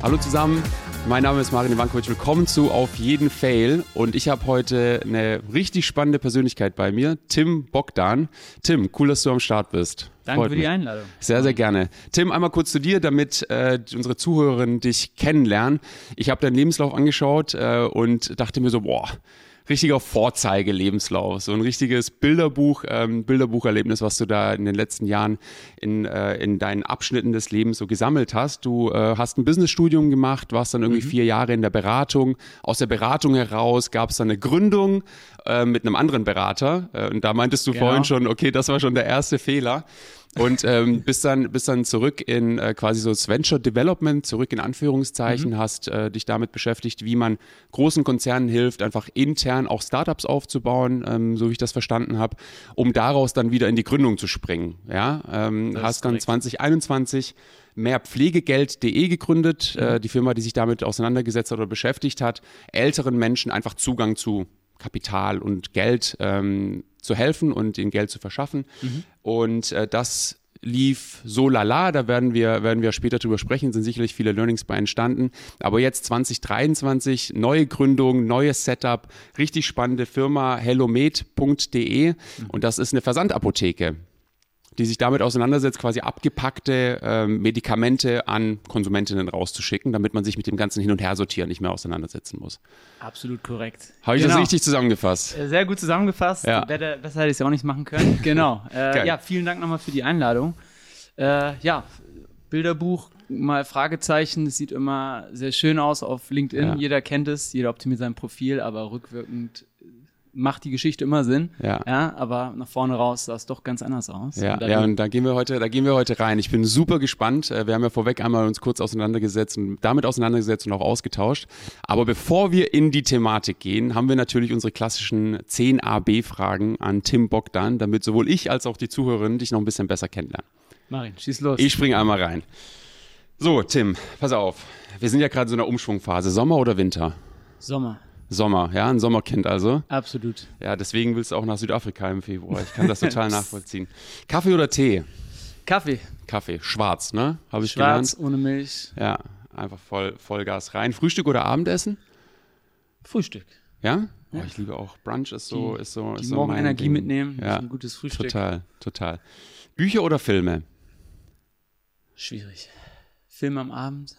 Hallo zusammen, mein Name ist Marin Ivankovic. Willkommen zu Auf jeden Fail. Und ich habe heute eine richtig spannende Persönlichkeit bei mir, Tim Bogdan. Tim, cool, dass du am Start bist. Danke Freut für die mich. Einladung. Sehr, sehr gerne. Tim, einmal kurz zu dir, damit äh, unsere Zuhörerinnen dich kennenlernen. Ich habe deinen Lebenslauf angeschaut äh, und dachte mir so, boah, richtiger Vorzeigelebenslauf, so ein richtiges Bilderbuch, ähm, Bilderbucherlebnis, was du da in den letzten Jahren in, äh, in deinen Abschnitten des Lebens so gesammelt hast. Du äh, hast ein Businessstudium gemacht, warst dann irgendwie mhm. vier Jahre in der Beratung. Aus der Beratung heraus gab es dann eine Gründung äh, mit einem anderen Berater. Äh, und da meintest du genau. vorhin schon, okay, das war schon der erste Fehler und ähm, bist dann bist dann zurück in äh, quasi so das Venture Development zurück in Anführungszeichen mhm. hast äh, dich damit beschäftigt wie man großen Konzernen hilft einfach intern auch Startups aufzubauen ähm, so wie ich das verstanden habe um daraus dann wieder in die Gründung zu springen ja ähm, hast dann 2021 mehrpflegegeld.de gegründet, mhm. äh, die Firma, die sich damit auseinandergesetzt hat oder beschäftigt hat, älteren Menschen einfach Zugang zu Kapital und Geld ähm, zu helfen und ihnen Geld zu verschaffen. Mhm. Und äh, das lief so lala, da werden wir, werden wir später drüber sprechen, sind sicherlich viele Learnings bei entstanden. Aber jetzt 2023, neue Gründung, neues Setup, richtig spannende Firma, hellomed.de mhm. und das ist eine Versandapotheke die sich damit auseinandersetzt, quasi abgepackte ähm, Medikamente an Konsumentinnen rauszuschicken, damit man sich mit dem ganzen Hin- und Hersortieren nicht mehr auseinandersetzen muss. Absolut korrekt. Habe ich genau. das richtig zusammengefasst? Äh, sehr gut zusammengefasst. Ja. Besser, besser hätte ich es auch nicht machen können. Genau. Äh, ja, vielen Dank nochmal für die Einladung. Äh, ja, Bilderbuch, mal Fragezeichen, es sieht immer sehr schön aus auf LinkedIn. Ja. Jeder kennt es, jeder optimiert sein Profil, aber rückwirkend macht die Geschichte immer Sinn. Ja. ja aber nach vorne raus sah es doch ganz anders aus. Ja, und, ja, und da gehen wir heute, da gehen wir heute rein. Ich bin super gespannt. Äh, wir haben ja vorweg einmal uns kurz auseinandergesetzt und damit auseinandergesetzt und auch ausgetauscht. Aber bevor wir in die Thematik gehen, haben wir natürlich unsere klassischen 10 AB-Fragen an Tim Bogdan, damit sowohl ich als auch die Zuhörerinnen dich noch ein bisschen besser kennenlernen. Marin, schieß los. Ich springe einmal rein. So, Tim, pass auf. Wir sind ja gerade in so einer Umschwungphase. Sommer oder Winter? Sommer. Sommer, ja, ein Sommerkind also. Absolut. Ja, deswegen willst du auch nach Südafrika im Februar. Ich kann das total nachvollziehen. Kaffee oder Tee? Kaffee. Kaffee, schwarz, ne? Habe ich schwarz, gelernt. Schwarz, ohne Milch. Ja, einfach voll, Vollgas rein. Frühstück oder Abendessen? Frühstück. Ja? ja. Oh, ich liebe auch Brunch ist so, die, ist so, ist so morgen Energie Ding. mitnehmen, ja. ein gutes Frühstück. Total, total. Bücher oder Filme? Schwierig. Film am Abend.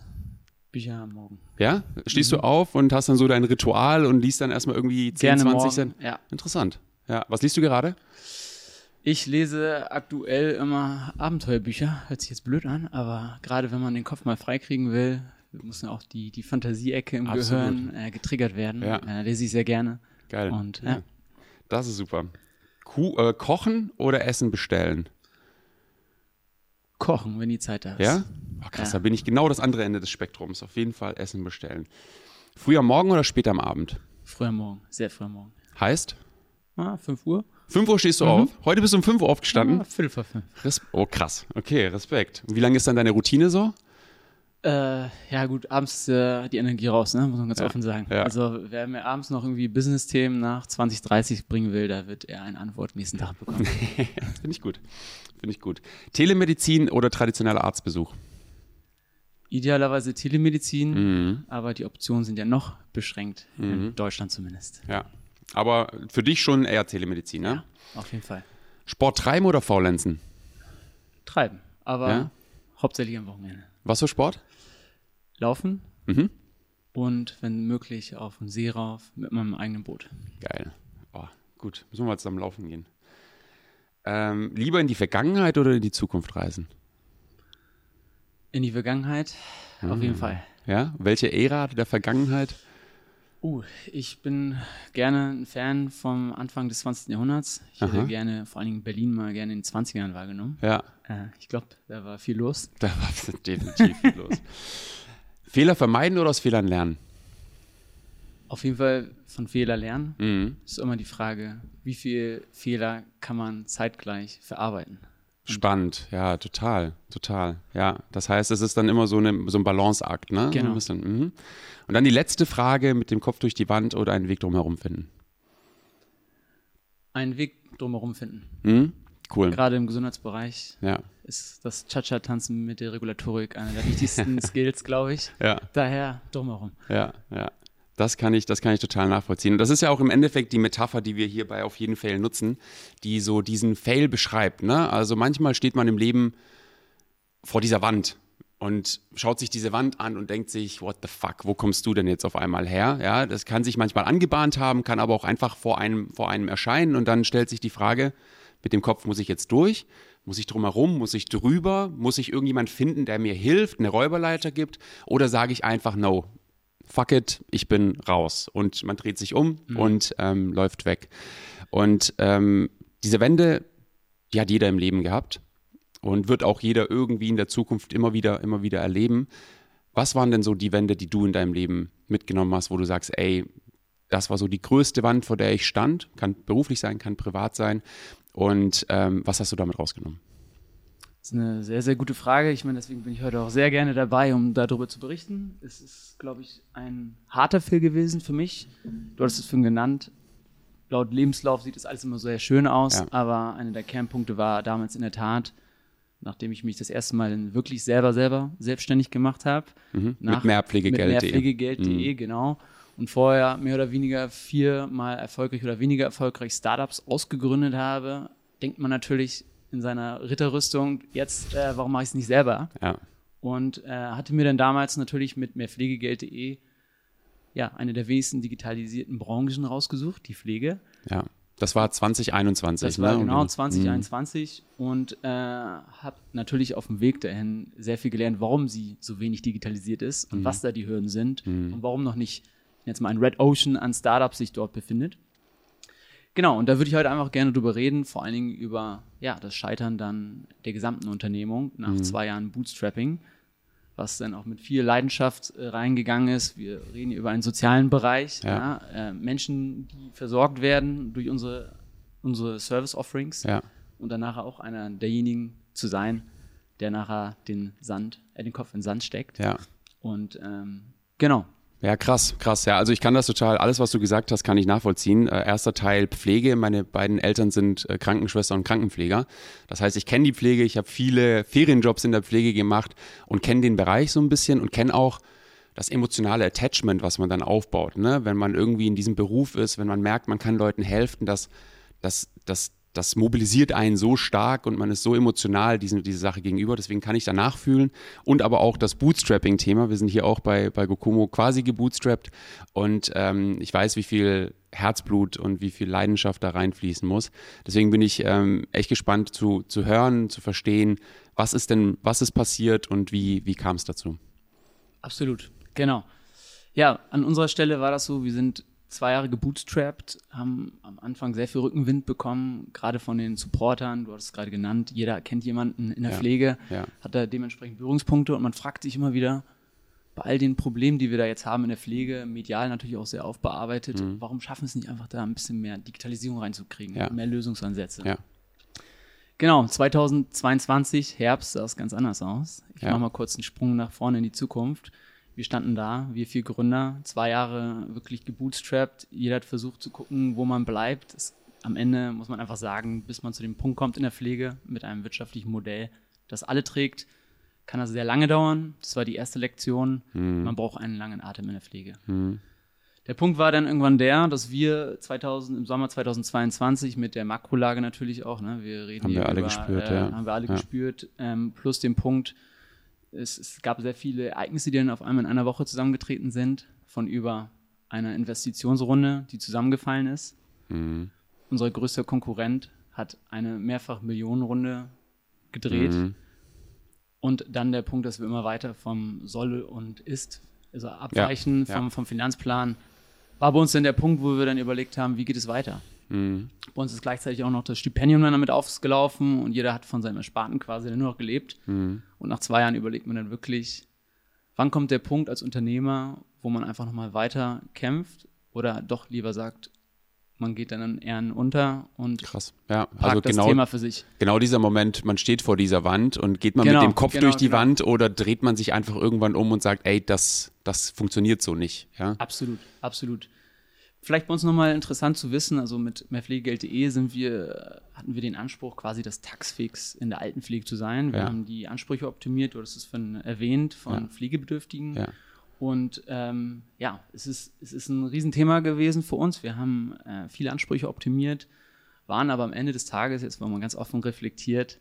Bücher am Morgen. Ja? Stehst mhm. du auf und hast dann so dein Ritual und liest dann erstmal irgendwie 10, Gerne 20 Cent? Ja. Interessant. Ja. Was liest du gerade? Ich lese aktuell immer Abenteuerbücher. Hört sich jetzt blöd an, aber gerade wenn man den Kopf mal freikriegen will, muss auch die, die Fantasieecke im Absolut. Gehirn äh, getriggert werden. Ja. Äh, lese ich sehr gerne. Geil. Und, ja. ja. Das ist super. Kuh, äh, kochen oder Essen bestellen? Kochen, wenn die Zeit da ist. Ja? Oh, krass, ja. da bin ich genau das andere Ende des Spektrums. Auf jeden Fall Essen bestellen. Früh am Morgen oder spät am Abend? Früh am Morgen, sehr früh am Morgen. Heißt? Ah, 5 Uhr. 5 Uhr stehst du mhm. auf? Heute bist du um 5 Uhr aufgestanden? Ah, Viertel vor 5. Res oh, krass. Okay, Respekt. Und wie lange ist dann deine Routine so? Äh, ja gut, abends ist äh, die Energie raus, ne? muss man ganz ja, offen sagen. Ja. Also wer mir abends noch irgendwie Business-Themen nach 2030 bringen will, da wird er eine Antwort nächsten Tag bekommen. Finde ich gut. Finde ich gut. Telemedizin oder traditioneller Arztbesuch? Idealerweise Telemedizin, mhm. aber die Optionen sind ja noch beschränkt, mhm. in Deutschland zumindest. Ja, aber für dich schon eher Telemedizin, ne? Ja, auf jeden Fall. Sport treiben oder faulenzen? Treiben, aber hauptsächlich am Wochenende. Was für Sport? Laufen mhm. und wenn möglich auf den See rauf mit meinem eigenen Boot. Geil. Oh, gut, müssen wir mal zusammen laufen gehen. Ähm, lieber in die Vergangenheit oder in die Zukunft reisen? In die Vergangenheit, mhm. auf jeden hm. Fall. Ja, welche Ära der Vergangenheit? Uh, ich bin gerne ein Fan vom Anfang des 20. Jahrhunderts. Ich Aha. hätte gerne, vor allen Dingen Berlin mal gerne in den 20ern wahrgenommen. Ja. Äh, ich glaube, da war viel los. Da war definitiv viel los. Fehler vermeiden oder aus Fehlern lernen? Auf jeden Fall von Fehler lernen. Mhm. Ist immer die Frage, wie viele Fehler kann man zeitgleich verarbeiten? Spannend, ja, total, total. Ja, das heißt, es ist dann immer so, eine, so ein Balanceakt, ne? Genau. bisschen, mhm. Und dann die letzte Frage mit dem Kopf durch die Wand oder einen Weg drumherum finden. Einen Weg drumherum finden. Mhm. Cool. Gerade im Gesundheitsbereich ja. Ist das Cha-Cha-Tanzen mit der Regulatorik einer der wichtigsten Skills, glaube ich. Ja. Daher drumherum. Ja, ja. Das kann ich, das kann ich total nachvollziehen. Und das ist ja auch im Endeffekt die Metapher, die wir hierbei auf jeden Fail nutzen, die so diesen Fail beschreibt. Ne? Also manchmal steht man im Leben vor dieser Wand und schaut sich diese Wand an und denkt sich, what the fuck, wo kommst du denn jetzt auf einmal her? Ja, das kann sich manchmal angebahnt haben, kann aber auch einfach vor einem, vor einem erscheinen und dann stellt sich die Frage, mit dem Kopf muss ich jetzt durch? Muss ich drumherum? Muss ich drüber? Muss ich irgendjemand finden, der mir hilft, eine Räuberleiter gibt? Oder sage ich einfach, no, fuck it, ich bin raus. Und man dreht sich um mhm. und ähm, läuft weg. Und ähm, diese Wende, die hat jeder im Leben gehabt und wird auch jeder irgendwie in der Zukunft immer wieder, immer wieder erleben. Was waren denn so die Wände, die du in deinem Leben mitgenommen hast, wo du sagst, ey, das war so die größte Wand, vor der ich stand, kann beruflich sein, kann privat sein. Und ähm, was hast du damit rausgenommen? Das ist eine sehr, sehr gute Frage. Ich meine, deswegen bin ich heute auch sehr gerne dabei, um darüber zu berichten. Es ist, glaube ich, ein harter Fehl gewesen für mich. Du hattest es vorhin genannt. Laut Lebenslauf sieht es alles immer sehr schön aus, ja. aber einer der Kernpunkte war damals in der Tat, nachdem ich mich das erste Mal wirklich selber selber selbstständig gemacht habe. Mhm. Mit mehrpflegegeld.de. Mit mehrpflegegeld.de, mhm. genau. Und vorher mehr oder weniger viermal erfolgreich oder weniger erfolgreich Startups ausgegründet habe, denkt man natürlich in seiner Ritterrüstung, jetzt, äh, warum mache ich es nicht selber? Ja. Und äh, hatte mir dann damals natürlich mit mehrpflegegeld.de ja, eine der wenigsten digitalisierten Branchen rausgesucht, die Pflege. Ja. Das war 2021. Das war ne? genau 2021 mhm. und äh, habe natürlich auf dem Weg dahin sehr viel gelernt, warum sie so wenig digitalisiert ist und mhm. was da die Hürden sind mhm. und warum noch nicht jetzt mal ein Red Ocean an Startups sich dort befindet. Genau, und da würde ich heute einfach gerne drüber reden, vor allen Dingen über ja, das Scheitern dann der gesamten Unternehmung nach mhm. zwei Jahren Bootstrapping was dann auch mit viel Leidenschaft äh, reingegangen ist. Wir reden über einen sozialen Bereich, ja. Ja, äh, Menschen, die versorgt werden durch unsere, unsere Service-Offerings ja. und dann nachher auch einer derjenigen zu sein, der nachher den Sand, äh, den Kopf in den Sand steckt. Ja. Und ähm, genau, ja, krass, krass. Ja, also ich kann das total, alles, was du gesagt hast, kann ich nachvollziehen. Äh, erster Teil Pflege. Meine beiden Eltern sind äh, Krankenschwester und Krankenpfleger. Das heißt, ich kenne die Pflege, ich habe viele Ferienjobs in der Pflege gemacht und kenne den Bereich so ein bisschen und kenne auch das emotionale Attachment, was man dann aufbaut. Ne? Wenn man irgendwie in diesem Beruf ist, wenn man merkt, man kann Leuten helfen, dass, dass, dass das mobilisiert einen so stark und man ist so emotional diesen, diese Sache gegenüber. Deswegen kann ich da nachfühlen. Und aber auch das Bootstrapping-Thema. Wir sind hier auch bei, bei Gokomo quasi gebootstrapped. Und ähm, ich weiß, wie viel Herzblut und wie viel Leidenschaft da reinfließen muss. Deswegen bin ich ähm, echt gespannt zu, zu hören, zu verstehen, was ist denn, was ist passiert und wie, wie kam es dazu? Absolut, genau. Ja, an unserer Stelle war das so, wir sind zwei Jahre gebootstrapped, haben am Anfang sehr viel Rückenwind bekommen, gerade von den Supportern, du hast es gerade genannt, jeder kennt jemanden in der ja, Pflege, ja. hat da dementsprechend Berührungspunkte und man fragt sich immer wieder, bei all den Problemen, die wir da jetzt haben in der Pflege, medial natürlich auch sehr aufbearbeitet, mhm. warum schaffen es nicht einfach da ein bisschen mehr Digitalisierung reinzukriegen, ja. mehr Lösungsansätze? Genau, 2022, Herbst, sah es ganz anders aus. Ich mache mal kurz einen Sprung nach vorne in die Zukunft wir standen da, wir vier Gründer, zwei Jahre wirklich gebootstrapped. Jeder hat versucht zu gucken, wo man bleibt. Es, am Ende muss man einfach sagen, bis man zu dem Punkt kommt in der Pflege mit einem wirtschaftlichen Modell, das alle trägt, kann das sehr lange dauern. Das war die erste Lektion. Mhm. Man braucht einen langen Atem in der Pflege. Mhm. Der Punkt war dann irgendwann der, dass wir 2000, im Sommer 2022 mit der Makrolage natürlich auch, ne, wir reden haben wir alle über, gespürt, äh, ja. haben wir alle ja. gespürt, ähm, plus den Punkt, es, es, gab sehr viele Ereignisse, die dann auf einmal in einer Woche zusammengetreten sind, von über einer Investitionsrunde, die zusammengefallen ist. Mhm. Unser größter Konkurrent hat eine Mehrfach-Millionenrunde gedreht. Mhm. Und dann der Punkt, dass wir immer weiter vom Soll und Ist, also abweichen ja, vom, ja. vom Finanzplan, war bei uns dann der Punkt, wo wir dann überlegt haben, wie geht es weiter? Mhm. Bei uns ist gleichzeitig auch noch das Stipendium dann damit aufgelaufen und jeder hat von seinem Ersparten quasi nur noch gelebt. Mhm. Und nach zwei Jahren überlegt man dann wirklich, wann kommt der Punkt als Unternehmer, wo man einfach nochmal weiter kämpft oder doch lieber sagt, man geht dann eher unter und Krass. Ja, also das genau, Thema für sich. Genau dieser Moment, man steht vor dieser Wand und geht man genau, mit dem Kopf genau, durch die genau. Wand oder dreht man sich einfach irgendwann um und sagt, ey, das, das funktioniert so nicht. Ja? Absolut, absolut Vielleicht bei uns nochmal interessant zu wissen, also mit mehrpflegegeld.de sind wir, hatten wir den Anspruch, quasi das Taxfix in der Altenpflege zu sein. Wir ja. haben die Ansprüche optimiert, du hast es von erwähnt, von ja. Pflegebedürftigen. Ja. Und ähm, ja, es ist, es ist ein Riesenthema gewesen für uns. Wir haben äh, viele Ansprüche optimiert, waren aber am Ende des Tages, jetzt wenn man ganz offen reflektiert,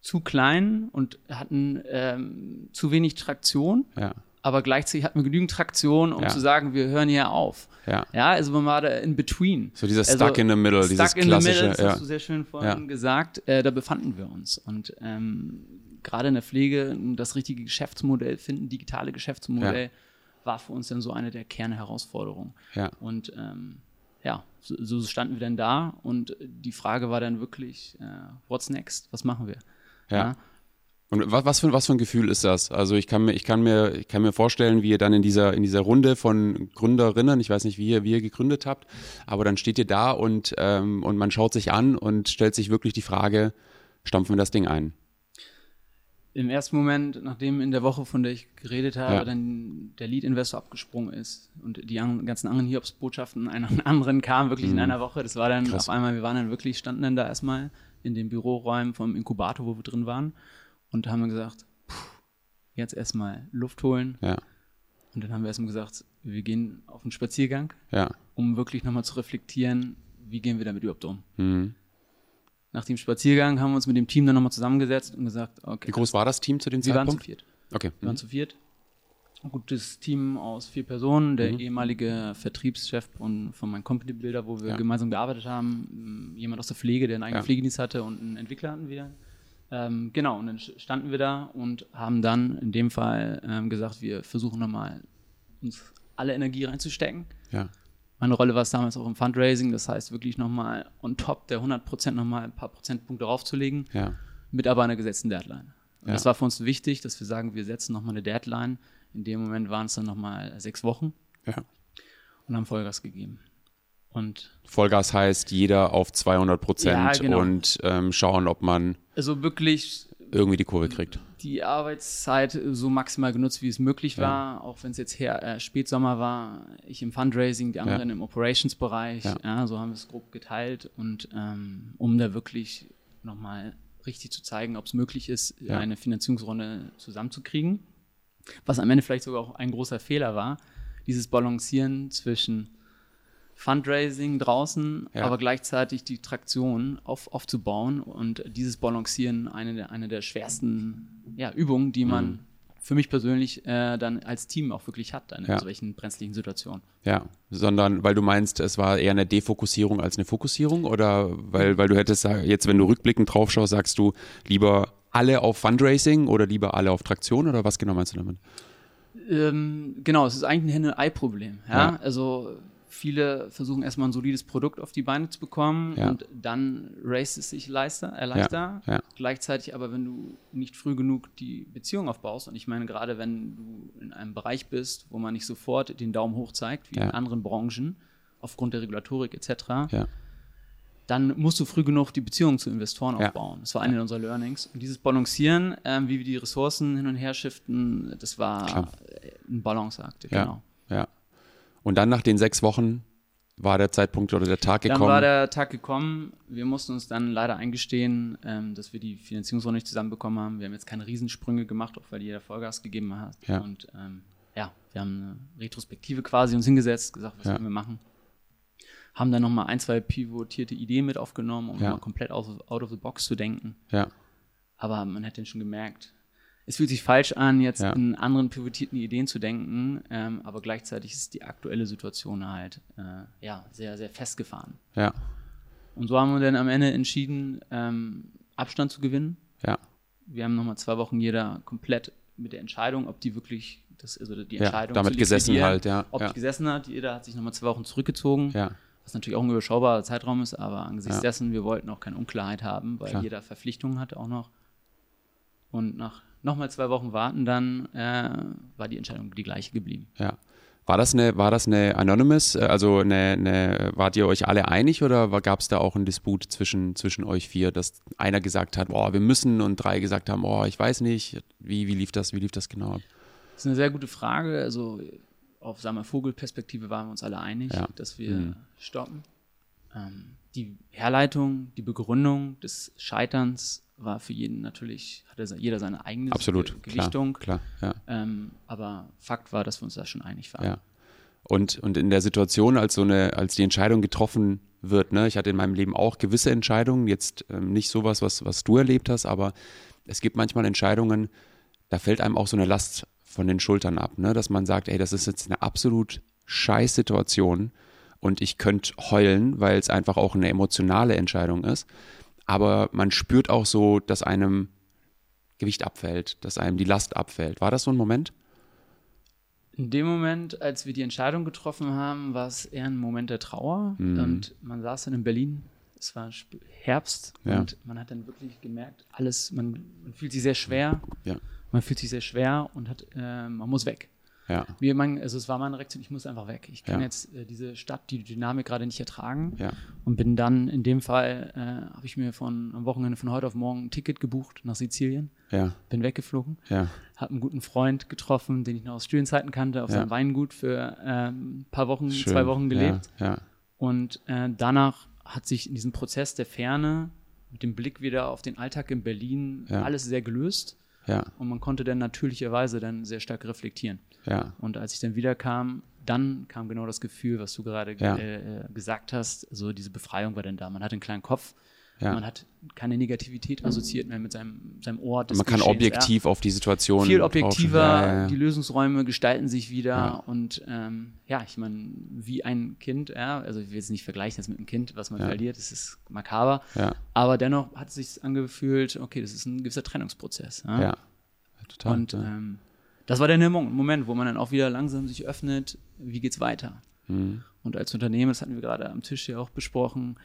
zu klein und hatten ähm, zu wenig Traktion. Ja aber gleichzeitig hatten wir genügend Traktion, um ja. zu sagen, wir hören hier auf. Ja. ja, also man war da in between. So dieser also Stuck in the Middle, dieses Stuck in klassische. The middle, das ja. hast du sehr schön vorhin gesagt. Äh, da befanden wir uns. Und ähm, gerade in der Pflege das richtige Geschäftsmodell finden, digitale Geschäftsmodell, war für uns dann so eine der Kernherausforderungen. Ja. Und ähm, ja, so, so, standen wir dann da und die Frage war dann wirklich, äh, what's next? Was machen wir? ja. Und was, was, für, was für ein Gefühl ist das? Also ich kann mir, ich kann mir, ich kann mir vorstellen, wie ihr dann in dieser, in dieser Runde von Gründerinnen, ich weiß nicht, wie ihr, wie ihr gegründet habt, aber dann steht ihr da und, ähm, und man schaut sich an und stellt sich wirklich die Frage, stampfen wir das Ding ein? Im ersten Moment, nachdem in der Woche, von der ich geredet habe, ja. dann der Lead-Investor abgesprungen ist und die ganzen anderen Hiobs-Botschaften einen anderen kamen, wirklich mhm. in einer Woche. Das war dann Krass. auf einmal, wir waren dann wirklich, standen dann da erstmal in den Büroräumen vom Inkubator, wo wir drin waren und haben gesagt, jetzt erstmal Luft holen. Ja. Und dann haben wir erstmal gesagt, wir gehen auf einen Spaziergang, ja. um wirklich nochmal zu reflektieren, wie gehen wir damit überhaupt um. Mhm. Nach dem Spaziergang haben wir uns mit dem Team dann nochmal zusammengesetzt und gesagt, okay. Wie groß war das Team zu dem Zeitpunkt? Wir waren zu viert. Okay. Wir mhm. waren zu viert. Ein gutes Team aus vier Personen, der mhm. ehemalige Vertriebschef von, von meinem Company Builder, wo wir ja. gemeinsam gearbeitet haben, jemand aus der Pflege, der einen eigenen. Pflegedienst hatte und einen Entwickler hatten wir ähm, genau, und dann standen wir da und haben dann in dem Fall ähm, gesagt, wir versuchen nochmal uns alle Energie reinzustecken. Ja. Meine Rolle war es damals auch im Fundraising, das heißt wirklich nochmal on top der 100 Prozent nochmal ein paar Prozentpunkte draufzulegen, ja. mit aber einer gesetzten Deadline. Ja. Das war für uns wichtig, dass wir sagen, wir setzen nochmal eine Deadline. In dem Moment waren es dann nochmal sechs Wochen ja. und haben Vollgas gegeben. Und Vollgas heißt jeder auf 200 Prozent ja, genau. und ähm, schauen, ob man also wirklich irgendwie die Kurve kriegt. Die Arbeitszeit so maximal genutzt, wie es möglich war, ja. auch wenn es jetzt her, äh, Spätsommer war, ich im Fundraising, die anderen ja. im Operations-Bereich, ja. so haben wir es grob geteilt und ähm, um da wirklich nochmal richtig zu zeigen, ob es möglich ist, eine Finanzierungsrunde zusammenzukriegen. Was am Ende vielleicht sogar auch ein großer Fehler war, dieses Balancieren zwischen Fundraising draußen, ja. aber gleichzeitig die Traktion auf, aufzubauen und dieses Balancieren eine der, eine der schwersten ja, Übungen, die man mhm. für mich persönlich äh, dann als Team auch wirklich hat in ja. solchen brenzlichen Situationen. Ja, sondern weil du meinst, es war eher eine Defokussierung als eine Fokussierung oder weil, weil du hättest jetzt, wenn du rückblickend drauf schaust, sagst du lieber alle auf Fundraising oder lieber alle auf Traktion oder was genau meinst du damit? Ähm, genau, es ist eigentlich ein Henne-Ei-Problem. Ja? ja? Also viele versuchen erstmal ein solides Produkt auf die Beine zu bekommen ja. und dann race es sich leichter, äh, leichter. Ja, ja. Gleichzeitig aber, wenn du nicht früh genug die Beziehung aufbaust, und ich meine gerade, wenn du in einem Bereich bist, wo man nicht sofort den Daumen hoch zeigt, wie in anderen Branchen, aufgrund der Regulatorik etc., dann musst du früh genug die Beziehung zu Investoren aufbauen. Das war eine unserer Learnings. Und dieses Balancieren, ähm, wie wir die Ressourcen hin und her shiften, das war Klar. ein Balanceakt, genau. Ja. Und dann nach den sechs Wochen war der Zeitpunkt oder der Tag gekommen? Dann war der Tag gekommen. Wir mussten uns dann leider eingestehen, ähm, dass wir die Finanzierungsrunde nicht zusammenbekommen haben. Wir haben jetzt keine Riesensprünge gemacht, auch weil jeder Vollgas gegeben hat. Ja. Und ähm, ja, wir haben eine Retrospektive quasi uns hingesetzt, gesagt, was ja. können wir machen. Haben dann nochmal ein, zwei pivotierte Ideen mit aufgenommen, um ja. mal komplett out of, out of the box zu denken. Ja. Aber man hat dann schon gemerkt, es fühlt sich falsch an, jetzt ja. in anderen pivotierten Ideen zu denken, ähm, aber gleichzeitig ist die aktuelle Situation halt äh, ja, sehr, sehr festgefahren. Ja. Und so haben wir dann am Ende entschieden, ähm, Abstand zu gewinnen. Ja. Wir haben nochmal zwei Wochen jeder komplett mit der Entscheidung, ob die wirklich, das, also die Entscheidung ja, damit gesessen halt, ja. Ob ja. die gesessen hat, jeder hat sich nochmal zwei Wochen zurückgezogen. Ja. Was natürlich auch ein überschaubarer Zeitraum ist, aber angesichts ja. dessen, wir wollten auch keine Unklarheit haben, weil Klar. jeder Verpflichtungen hatte auch noch. Und nach nochmal zwei Wochen warten, dann äh, war die Entscheidung die gleiche geblieben. Ja. War das eine, war das eine Anonymous, äh, also eine, eine, wart ihr euch alle einig oder gab es da auch einen Disput zwischen, zwischen euch vier, dass einer gesagt hat, boah, wir müssen und drei gesagt haben, boah, ich weiß nicht, wie, wie lief das, wie lief das genau ab? Das ist eine sehr gute Frage. Also auf sagen Vogelperspektive waren wir uns alle einig, ja. dass wir mhm. stoppen. Ähm, die Herleitung, die Begründung des Scheiterns war für jeden natürlich, hatte jeder seine eigene Absolut, Gewichtung. Klar, klar ja. ähm, aber Fakt war, dass wir uns da schon einig waren. Ja. Und, und in der Situation, als so eine, als die Entscheidung getroffen wird, ne, ich hatte in meinem Leben auch gewisse Entscheidungen, jetzt ähm, nicht sowas, was, was du erlebt hast, aber es gibt manchmal Entscheidungen, da fällt einem auch so eine Last von den Schultern ab, ne, dass man sagt, ey, das ist jetzt eine absolut scheiß Situation und ich könnte heulen, weil es einfach auch eine emotionale Entscheidung ist. Aber man spürt auch so, dass einem Gewicht abfällt, dass einem die Last abfällt. War das so ein Moment? In dem Moment, als wir die Entscheidung getroffen haben, war es eher ein Moment der Trauer. Mhm. Und man saß dann in Berlin. Es war Herbst ja. und man hat dann wirklich gemerkt, alles, man, man fühlt sich sehr schwer. Ja. Man fühlt sich sehr schwer und hat, äh, man muss weg. Ja. Wie man, also es war meine Reaktion, ich muss einfach weg. Ich kann ja. jetzt äh, diese Stadt, die Dynamik gerade nicht ertragen. Ja. Und bin dann, in dem Fall, äh, habe ich mir von am Wochenende von heute auf morgen ein Ticket gebucht nach Sizilien. Ja. Bin weggeflogen. Ja. Habe einen guten Freund getroffen, den ich noch aus Studienzeiten kannte, auf seinem Weingut für äh, ein paar Wochen, Schön. zwei Wochen gelebt. Ja. Und äh, danach hat sich in diesem Prozess der Ferne mit dem Blick wieder auf den Alltag in Berlin alles sehr gelöst. Ja. Und man konnte dann natürlicherweise dann sehr stark reflektieren. Ja. Und als ich dann wieder kam, dann kam genau das Gefühl, was du gerade ja. äh, gesagt hast. So diese Befreiung war dann da. Man hat einen kleinen Kopf. Ja. Man hat keine Negativität assoziiert mehr mit seinem, seinem Ort. Man kann Geschehens. objektiv auf die Situation. Viel objektiver, ja, die Lösungsräume gestalten sich wieder. Und ähm, ja, ich meine, wie ein Kind, ja, also ich will jetzt nicht vergleichen das mit einem Kind, was man verliert, das ist makaber. Aber dennoch hat es sich angefühlt, okay, das ist ein gewisser Trennungsprozess. Ja, total. Und ähm, das war der Moment, wo man dann auch wieder langsam sich öffnet, wie geht's weiter? Mhm. Und als Unternehmer, das hatten wir gerade am Tisch ja auch besprochen,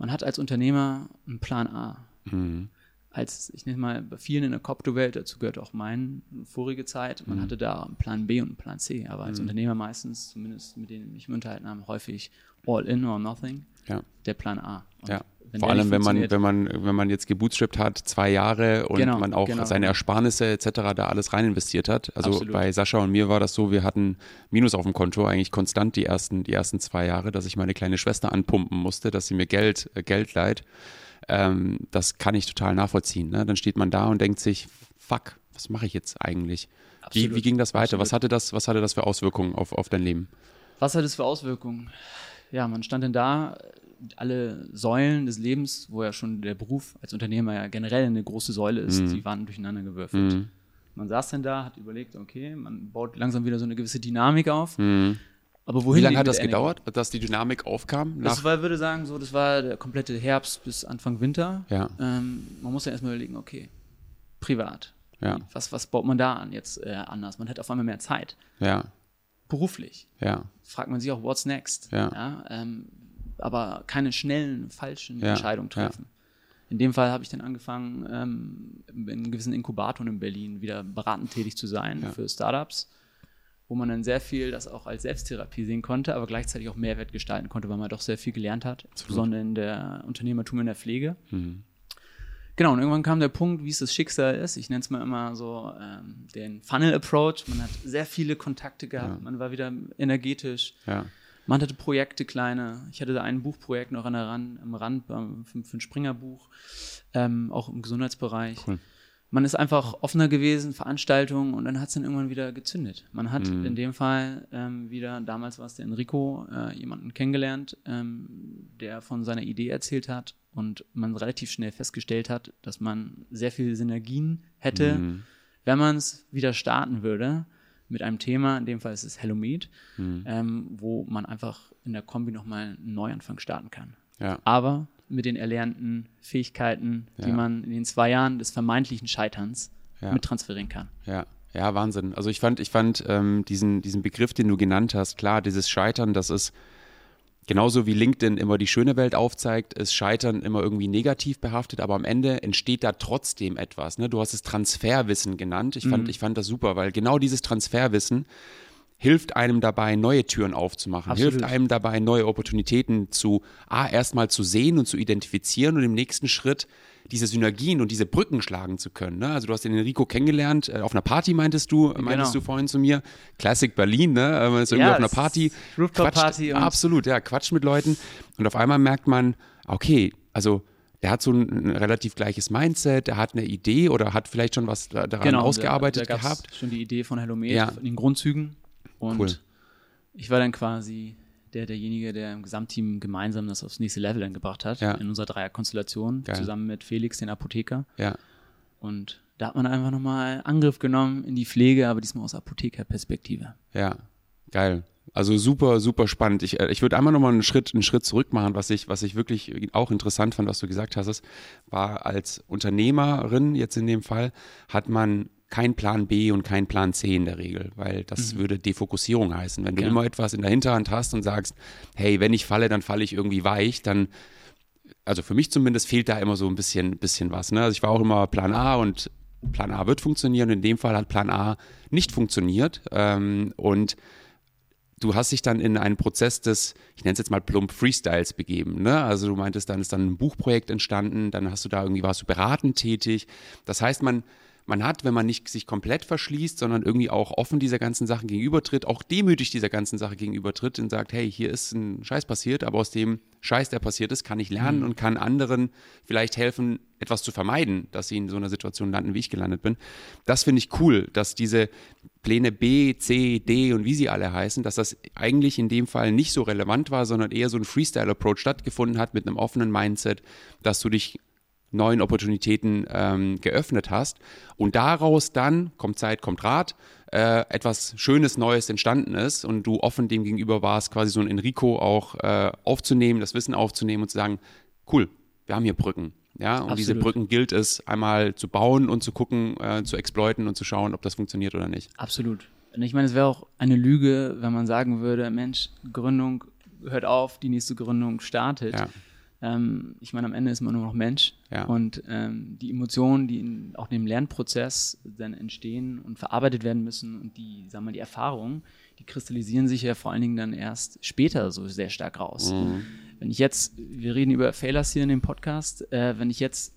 man hat als Unternehmer einen Plan A. Mhm. Als, ich nenne mal, bei vielen in der Kryptowelt, dazu gehört auch meine vorige Zeit, man mhm. hatte da einen Plan B und einen Plan C, aber als mhm. Unternehmer meistens, zumindest mit denen ich mich unterhalten habe, häufig all in or nothing, ja. der Plan A. Und ja. Vor allem, wenn man, wenn man, wenn man jetzt gebootstrapped hat, zwei Jahre und genau, man auch genau. seine Ersparnisse etc. da alles rein investiert hat. Also Absolut. bei Sascha und mir war das so, wir hatten Minus auf dem Konto eigentlich konstant die ersten, die ersten zwei Jahre, dass ich meine kleine Schwester anpumpen musste, dass sie mir Geld, äh, Geld leiht. Ähm, das kann ich total nachvollziehen. Ne? Dann steht man da und denkt sich, fuck, was mache ich jetzt eigentlich? Wie, wie, ging das weiter? Was hatte das, was hatte das für Auswirkungen auf, auf dein Leben? Was hat es für Auswirkungen? Ja, man stand denn da, alle Säulen des Lebens, wo ja schon der Beruf als Unternehmer ja generell eine große Säule ist, mhm. die waren durcheinander gewürfelt. Mhm. Man saß dann da, hat überlegt, okay, man baut langsam wieder so eine gewisse Dynamik auf. Mhm. Aber wohin Wie lange hat das gedauert, dass die Dynamik aufkam? Das war, würde sagen, so, das war der komplette Herbst bis Anfang Winter. Ja. Ähm, man muss ja erstmal überlegen, okay, privat. Ja. Was, was baut man da an jetzt äh, anders? Man hat auf einmal mehr Zeit. Ja. Beruflich. Ja. Fragt man sich auch, what's next? Ja. ja ähm, aber keine schnellen, falschen ja, Entscheidungen treffen. Ja. In dem Fall habe ich dann angefangen, ähm, in gewissen Inkubatoren in Berlin wieder beratend tätig zu sein ja. für Startups, wo man dann sehr viel das auch als Selbsttherapie sehen konnte, aber gleichzeitig auch Mehrwert gestalten konnte, weil man doch sehr viel gelernt hat, insbesondere in der Unternehmertum in der Pflege. Mhm. Genau, und irgendwann kam der Punkt, wie es das Schicksal ist. Ich nenne es mal immer so ähm, den Funnel Approach. Man hat sehr viele Kontakte gehabt, ja. man war wieder energetisch. Ja. Man hatte Projekte, kleine. Ich hatte da ein Buchprojekt noch an der Rand, am Rand für, für ein Springerbuch, ähm, auch im Gesundheitsbereich. Cool. Man ist einfach offener gewesen, Veranstaltungen und dann hat es dann irgendwann wieder gezündet. Man hat mhm. in dem Fall ähm, wieder, damals war es der Enrico, äh, jemanden kennengelernt, ähm, der von seiner Idee erzählt hat und man relativ schnell festgestellt hat, dass man sehr viele Synergien hätte, mhm. wenn man es wieder starten würde mit einem Thema, in dem Fall ist es Hello Meet, mhm. ähm, wo man einfach in der Kombi nochmal einen Neuanfang starten kann. Ja. Aber mit den erlernten Fähigkeiten, die ja. man in den zwei Jahren des vermeintlichen Scheiterns ja. mit transferieren kann. Ja. Ja, Wahnsinn. Also ich fand, ich fand ähm, diesen, diesen Begriff, den du genannt hast, klar, dieses Scheitern, das ist genauso wie LinkedIn immer die schöne Welt aufzeigt, ist Scheitern immer irgendwie negativ behaftet, aber am Ende entsteht da trotzdem etwas. Ne? Du hast es Transferwissen genannt. Ich fand, mhm. ich fand das super, weil genau dieses Transferwissen hilft einem dabei, neue Türen aufzumachen, Absolut. hilft einem dabei, neue Opportunitäten zu, A, erstmal zu sehen und zu identifizieren und im nächsten Schritt diese Synergien und diese Brücken schlagen zu können. Ne? Also du hast den Enrico kennengelernt, äh, auf einer Party meintest du, meintest genau. du vorhin zu mir. Classic Berlin, ne? Äh, man ist irgendwie ja, auf einer Party. Rooftop Party. absolut, ja, quatscht mit Leuten. Und auf einmal merkt man, okay, also der hat so ein, ein, relativ gleiches Mindset, der hat eine Idee oder hat vielleicht schon was daran genau, ausgearbeitet da, da gehabt. Schon die Idee von Hellomet ja. in den Grundzügen. Und cool. ich war dann quasi der derjenige, der im Gesamtteam gemeinsam das aufs nächste Level dann gebracht hat, ja. in unserer Dreierkonstellation, zusammen mit Felix, den Apotheker. Ja. Und da hat man einfach nochmal Angriff genommen in die Pflege, aber diesmal aus Apothekerperspektive. Ja, geil. Also super, super spannend. Ich, äh, ich würde einmal nochmal einen Schritt, einen Schritt zurück machen, was ich, was ich wirklich auch interessant fand, was du gesagt hast, war als Unternehmerin jetzt in dem Fall, hat man kein Plan B und kein Plan C in der Regel, weil das mhm. würde Defokussierung heißen. Wenn du ja. immer etwas in der Hinterhand hast und sagst, hey, wenn ich falle, dann falle ich irgendwie weich, dann, also für mich zumindest fehlt da immer so ein bisschen, bisschen was. Ne? Also ich war auch immer Plan A und Plan A wird funktionieren. In dem Fall hat Plan A nicht funktioniert ähm, und du hast dich dann in einen Prozess des, ich nenne es jetzt mal plump Freestyles begeben. Ne? Also du meintest, dann ist dann ein Buchprojekt entstanden, dann hast du da irgendwie warst du beratend tätig. Das heißt, man man hat, wenn man nicht sich komplett verschließt, sondern irgendwie auch offen dieser ganzen Sache gegenübertritt, auch demütig dieser ganzen Sache gegenübertritt und sagt, hey, hier ist ein Scheiß passiert, aber aus dem Scheiß, der passiert ist, kann ich lernen mhm. und kann anderen vielleicht helfen, etwas zu vermeiden, dass sie in so einer Situation landen, wie ich gelandet bin. Das finde ich cool, dass diese Pläne B, C, D und wie sie alle heißen, dass das eigentlich in dem Fall nicht so relevant war, sondern eher so ein Freestyle-Approach stattgefunden hat mit einem offenen Mindset, dass du dich neuen Opportunitäten ähm, geöffnet hast und daraus dann, kommt Zeit, kommt Rat, äh, etwas Schönes, Neues entstanden ist und du offen dem gegenüber warst, quasi so ein Enrico auch äh, aufzunehmen, das Wissen aufzunehmen und zu sagen, cool, wir haben hier Brücken. Ja, und Absolut. diese Brücken gilt es einmal zu bauen und zu gucken, äh, zu exploiten und zu schauen, ob das funktioniert oder nicht. Absolut. Und ich meine, es wäre auch eine Lüge, wenn man sagen würde, Mensch, Gründung hört auf, die nächste Gründung startet. Ja. Ähm, ich meine, am Ende ist man nur noch Mensch. Ja. Und ähm, die Emotionen, die in, auch in dem Lernprozess dann entstehen und verarbeitet werden müssen und die, sagen wir, die Erfahrungen, die kristallisieren sich ja vor allen Dingen dann erst später so sehr stark raus. Mhm. Wenn ich jetzt, wir reden über Failers hier in dem Podcast, äh, wenn ich jetzt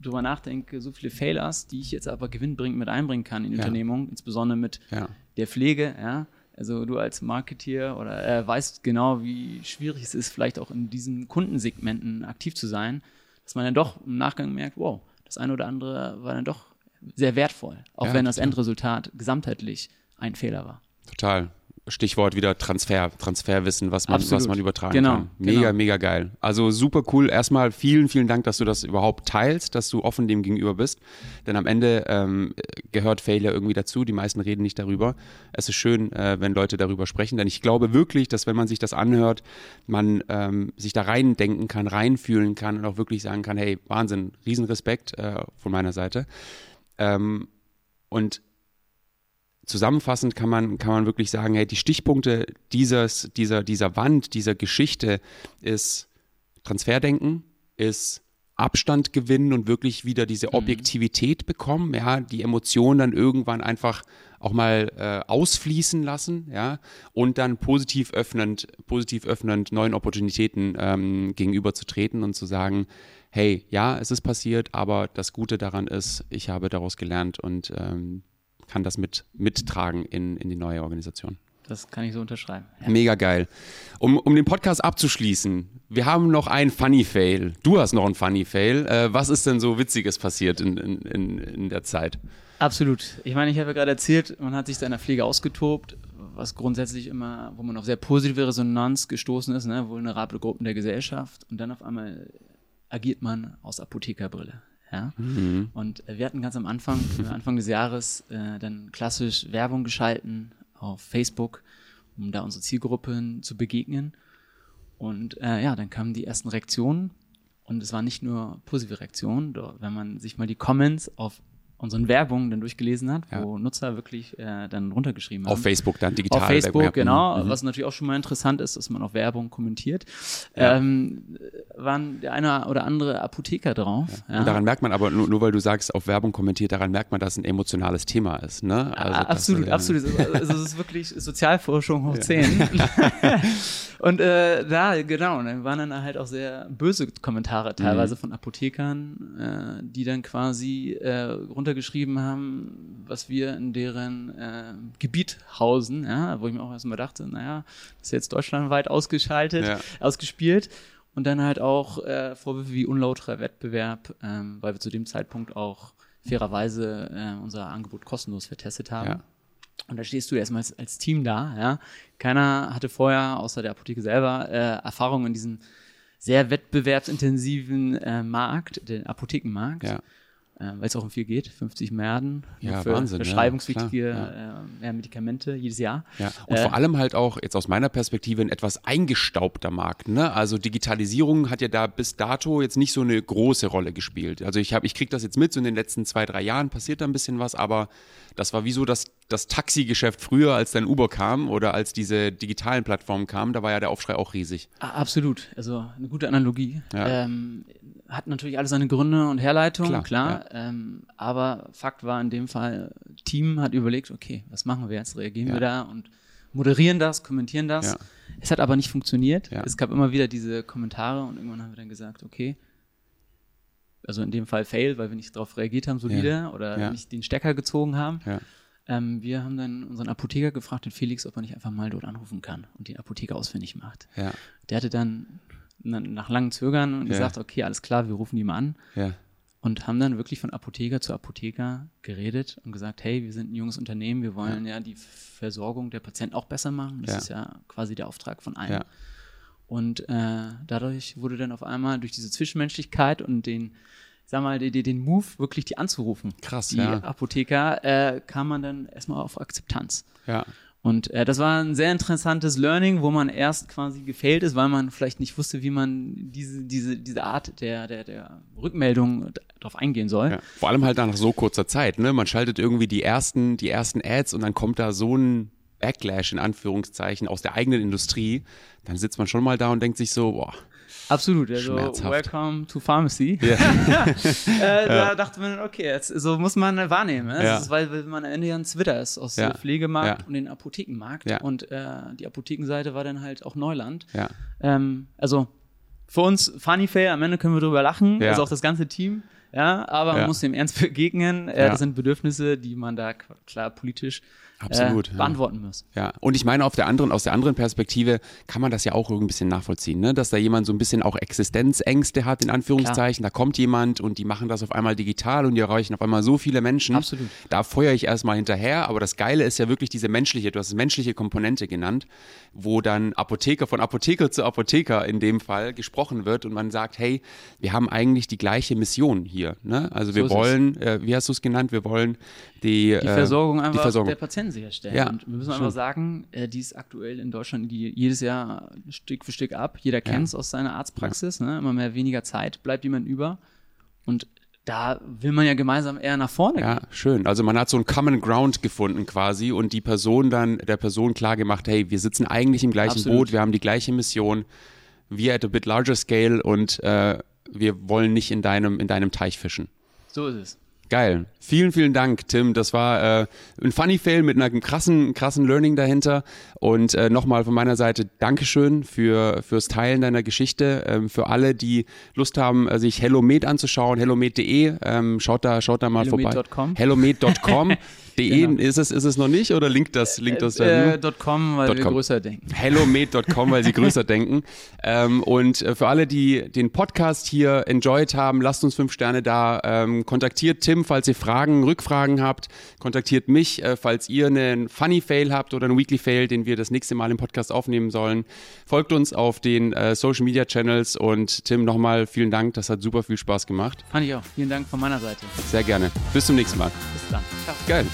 drüber nachdenke, so viele Failers, die ich jetzt aber gewinnbringend mit einbringen kann in die ja. Unternehmung, insbesondere mit ja. der Pflege, ja, also du als Marketeer oder äh, weißt genau, wie schwierig es ist, vielleicht auch in diesen Kundensegmenten aktiv zu sein, dass man dann doch im Nachgang merkt, wow, das eine oder andere war dann doch sehr wertvoll, auch ja, wenn das Endresultat gesamtheitlich ein Fehler war. Total. Stichwort wieder Transfer, Transferwissen, was man, was man übertragen genau, kann. Mega, genau. mega geil. Also super cool. Erstmal vielen, vielen Dank, dass du das überhaupt teilst, dass du offen dem gegenüber bist. Denn am Ende ähm, gehört Failure irgendwie dazu. Die meisten reden nicht darüber. Es ist schön, äh, wenn Leute darüber sprechen, denn ich glaube wirklich, dass wenn man sich das anhört, man ähm, sich da reindenken kann, reinfühlen kann und auch wirklich sagen kann, hey, Wahnsinn, Riesenrespekt äh, von meiner Seite. Ähm, und zusammenfassend kann man, kann man wirklich sagen, hey, die Stichpunkte dieses, dieser, dieser Wand, dieser Geschichte ist Transferdenken, ist Abstand gewinnen und wirklich wieder diese mhm. Objektivität bekommen, ja, die Emotionen dann irgendwann einfach auch mal äh, ausfließen lassen, ja, und dann positiv öffnend, positiv öffnend neuen Opportunitäten ähm, gegenüberzutreten und zu sagen, hey, ja, es ist passiert, aber das Gute daran ist, ich habe daraus gelernt und ähm, kann das mit, mittragen in, in die neue Organisation. Das kann ich so unterschreiben. Ja. Mega geil. Um, um den Podcast abzuschließen, wir haben noch einen Funny Fail. Du hast noch einen Funny Fail. Äh, was ist denn so Witziges passiert in, in, in der Zeit? Absolut. Ich meine, ich habe ja gerade erzählt, man hat sich da in der Pflege ausgetobt, was grundsätzlich immer, wo man auf sehr positive Resonanz gestoßen ist, ne? vulnerable Gruppen der Gesellschaft. Und dann auf einmal agiert man aus Apothekerbrille. Ja? Mhm. Und wir hatten ganz am Anfang, Anfang des Jahres, äh, dann klassisch Werbung geschalten auf Facebook, um da unsere Zielgruppen zu begegnen. Und äh, ja, dann kamen die ersten Reaktionen und es waren nicht nur positive Reaktionen, wenn man sich mal die Comments auf unseren Werbung dann durchgelesen hat, ja. wo Nutzer wirklich äh, dann runtergeschrieben haben. Auf Facebook dann digital. Auf Facebook, genau. Mhm. Was natürlich auch schon mal interessant ist, dass man auch Werbung kommentiert. Ja. Ähm, waren der eine oder andere Apotheker drauf. Ja. Und daran merkt man aber, nur, nur, weil du sagst, auf Werbung kommentiert, daran merkt man, dass es ein emotionales Thema ist. Ne? Also, absolut, das, absolut. Also es ist wirklich Sozialforschung hoch 10. Und äh, da, genau, dann waren dann halt auch sehr böse Kommentare teilweise mhm. von Apothekern, äh, die dann quasi äh, runtergeschrieben haben, was wir in deren äh, Gebiet hausen, ja, wo ich mir auch erstmal dachte, naja, das ist jetzt deutschlandweit ausgeschaltet, ja. ausgespielt. Und dann halt auch äh, Vorwürfe wie unlauterer Wettbewerb, ähm, weil wir zu dem Zeitpunkt auch fairerweise äh, unser Angebot kostenlos vertestet haben. Ja. Und da stehst du erstmal als, als, Team da. Ja? Keiner hatte vorher, außer der Apotheke selber, äh, Erfahrung in diesem sehr wettbewerbsintensiven äh, Markt, den Apothekenmarkt. Ja weil es auch um viel geht, 50 Milliarden ja, für Wahnsinn, verschreibungswichtige ja, ja. Äh, Medikamente jedes Jahr. Ja. Und äh, vor allem halt auch jetzt aus meiner Perspektive ein etwas eingestaubter Markt. Ne? Also Digitalisierung hat ja da bis dato jetzt nicht so eine große Rolle gespielt. Also ich habe, ich kriege das jetzt mit, so in den letzten zwei, drei Jahren passiert da ein bisschen was, aber das war wie so das, das Taxigeschäft früher, als dann Uber kam oder als diese digitalen Plattformen kamen, da war ja der Aufschrei auch riesig. Absolut, also eine gute Analogie. Ja. Ähm, hat natürlich alles seine Gründe und Herleitungen, klar. klar ja. ähm, aber Fakt war in dem Fall, Team hat überlegt, okay, was machen wir jetzt? Reagieren ja. wir da und moderieren das, kommentieren das. Ja. Es hat aber nicht funktioniert. Es gab immer wieder diese Kommentare und irgendwann haben wir dann gesagt, okay, also in dem Fall Fail, weil wir nicht darauf reagiert haben, solide oder nicht den Stecker gezogen haben. Ähm, wir haben dann unseren Apotheker gefragt, den Felix, ob er nicht einfach mal dort anrufen kann und den Apotheker ausfindig macht. Der hatte dann nach langem Zögern und ja. gesagt, okay, alles klar, wir rufen die mal an. Ja. Und haben dann wirklich von Apotheker zu Apotheker geredet und gesagt, hey, wir sind ein junges Unternehmen, wir wollen ja, ja die Versorgung der Patienten auch besser machen. Das ja. ist ja quasi der Auftrag von allen. Und äh, dadurch wurde dann auf einmal durch diese Zwischenmenschlichkeit und den, sag mal, den, den Move, wirklich die anzurufen, Krass, die Apotheker, äh, kam man dann erstmal auf Akzeptanz. Ja. Und äh, das war ein sehr interessantes Learning, wo man erst quasi gefailt ist, weil man vielleicht nicht wusste, wie man diese, diese, diese Art der, der, der Rückmeldung darauf eingehen soll. Ja, vor allem halt nach so kurzer Zeit, ne? Man schaltet irgendwie die ersten, die ersten Ads und dann kommt da so ein Backlash in Anführungszeichen aus der eigenen Industrie. Dann sitzt man schon mal da und denkt sich so, boah, Absolut, also Welcome to Pharmacy. Yeah. äh, da ja. dachte man, okay, jetzt, so muss man wahrnehmen. Ne? Ja. Das ist, weil man am Ende ja ein Twitter ist aus ja. dem Pflegemarkt und den Apothekenmarkt. Und äh, die Apothekenseite war dann halt auch Neuland. Ähm, also für uns funny fair, am Ende können wir drüber lachen, also auch das ganze Team. Ja, aber man muss dem ernst begegnen. Äh, das sind Bedürfnisse, die man da klar politisch Absolut, äh, beantworten ja. muss. Ja, und ich meine, auf der anderen, aus der anderen Perspektive kann man das ja auch irgendwie ein bisschen nachvollziehen, ne? dass da jemand so ein bisschen auch Existenzängste hat, in Anführungszeichen. Klar. Da kommt jemand und die machen das auf einmal digital und die erreichen auf einmal so viele Menschen. Absolut. Da feuere ich erstmal hinterher, aber das Geile ist ja wirklich diese menschliche, du hast es menschliche Komponente genannt, wo dann Apotheker von Apotheker zu Apotheker in dem Fall gesprochen wird und man sagt, hey, wir haben eigentlich die gleiche Mission hier. Ne? Also wir so wollen, äh, wie hast du es genannt, wir wollen die, die Versorgung äh, einfach die Versorgung. der Patienten sicherstellen. Ja, und wir müssen einfach sagen, äh, die ist aktuell in Deutschland die jedes Jahr Stück für Stück ab. Jeder kennt es ja. aus seiner Arztpraxis. Ja. Ne? Immer mehr weniger Zeit bleibt jemand über. Und da will man ja gemeinsam eher nach vorne gehen. Ja, schön. Also man hat so einen Common Ground gefunden quasi und die Person dann, der Person klar gemacht, hey, wir sitzen eigentlich im gleichen Absolut. Boot, wir haben die gleiche Mission, wir at a bit larger scale und äh, wir wollen nicht in deinem, in deinem Teich fischen. So ist es. Geil. Vielen, vielen Dank, Tim. Das war äh, ein Funny Fail mit einem krassen, krassen Learning dahinter. Und äh, nochmal von meiner Seite Dankeschön für, fürs Teilen deiner Geschichte. Ähm, für alle, die Lust haben, äh, sich HelloMed anzuschauen, hellomed.de, ähm, schaut da, schaut da mal Hellomed. vorbei. Hellomed.com. De genau. ist es ist es noch nicht oder linkt das linkt das äh, da? Äh, .com, weil wir größer denken. Hellomed.com, weil sie größer denken. Ähm, und äh, für alle, die den Podcast hier enjoyed haben, lasst uns fünf Sterne da. Ähm, kontaktiert Tim, falls ihr Fragen, Rückfragen habt. Kontaktiert mich, äh, falls ihr einen Funny Fail habt oder einen Weekly Fail, den wir das nächste Mal im Podcast aufnehmen sollen. Folgt uns auf den äh, Social Media Channels und Tim nochmal vielen Dank. Das hat super viel Spaß gemacht. Fand ich auch. Vielen Dank von meiner Seite. Sehr gerne. Bis zum nächsten Mal. Bis dann. Ciao. Geil.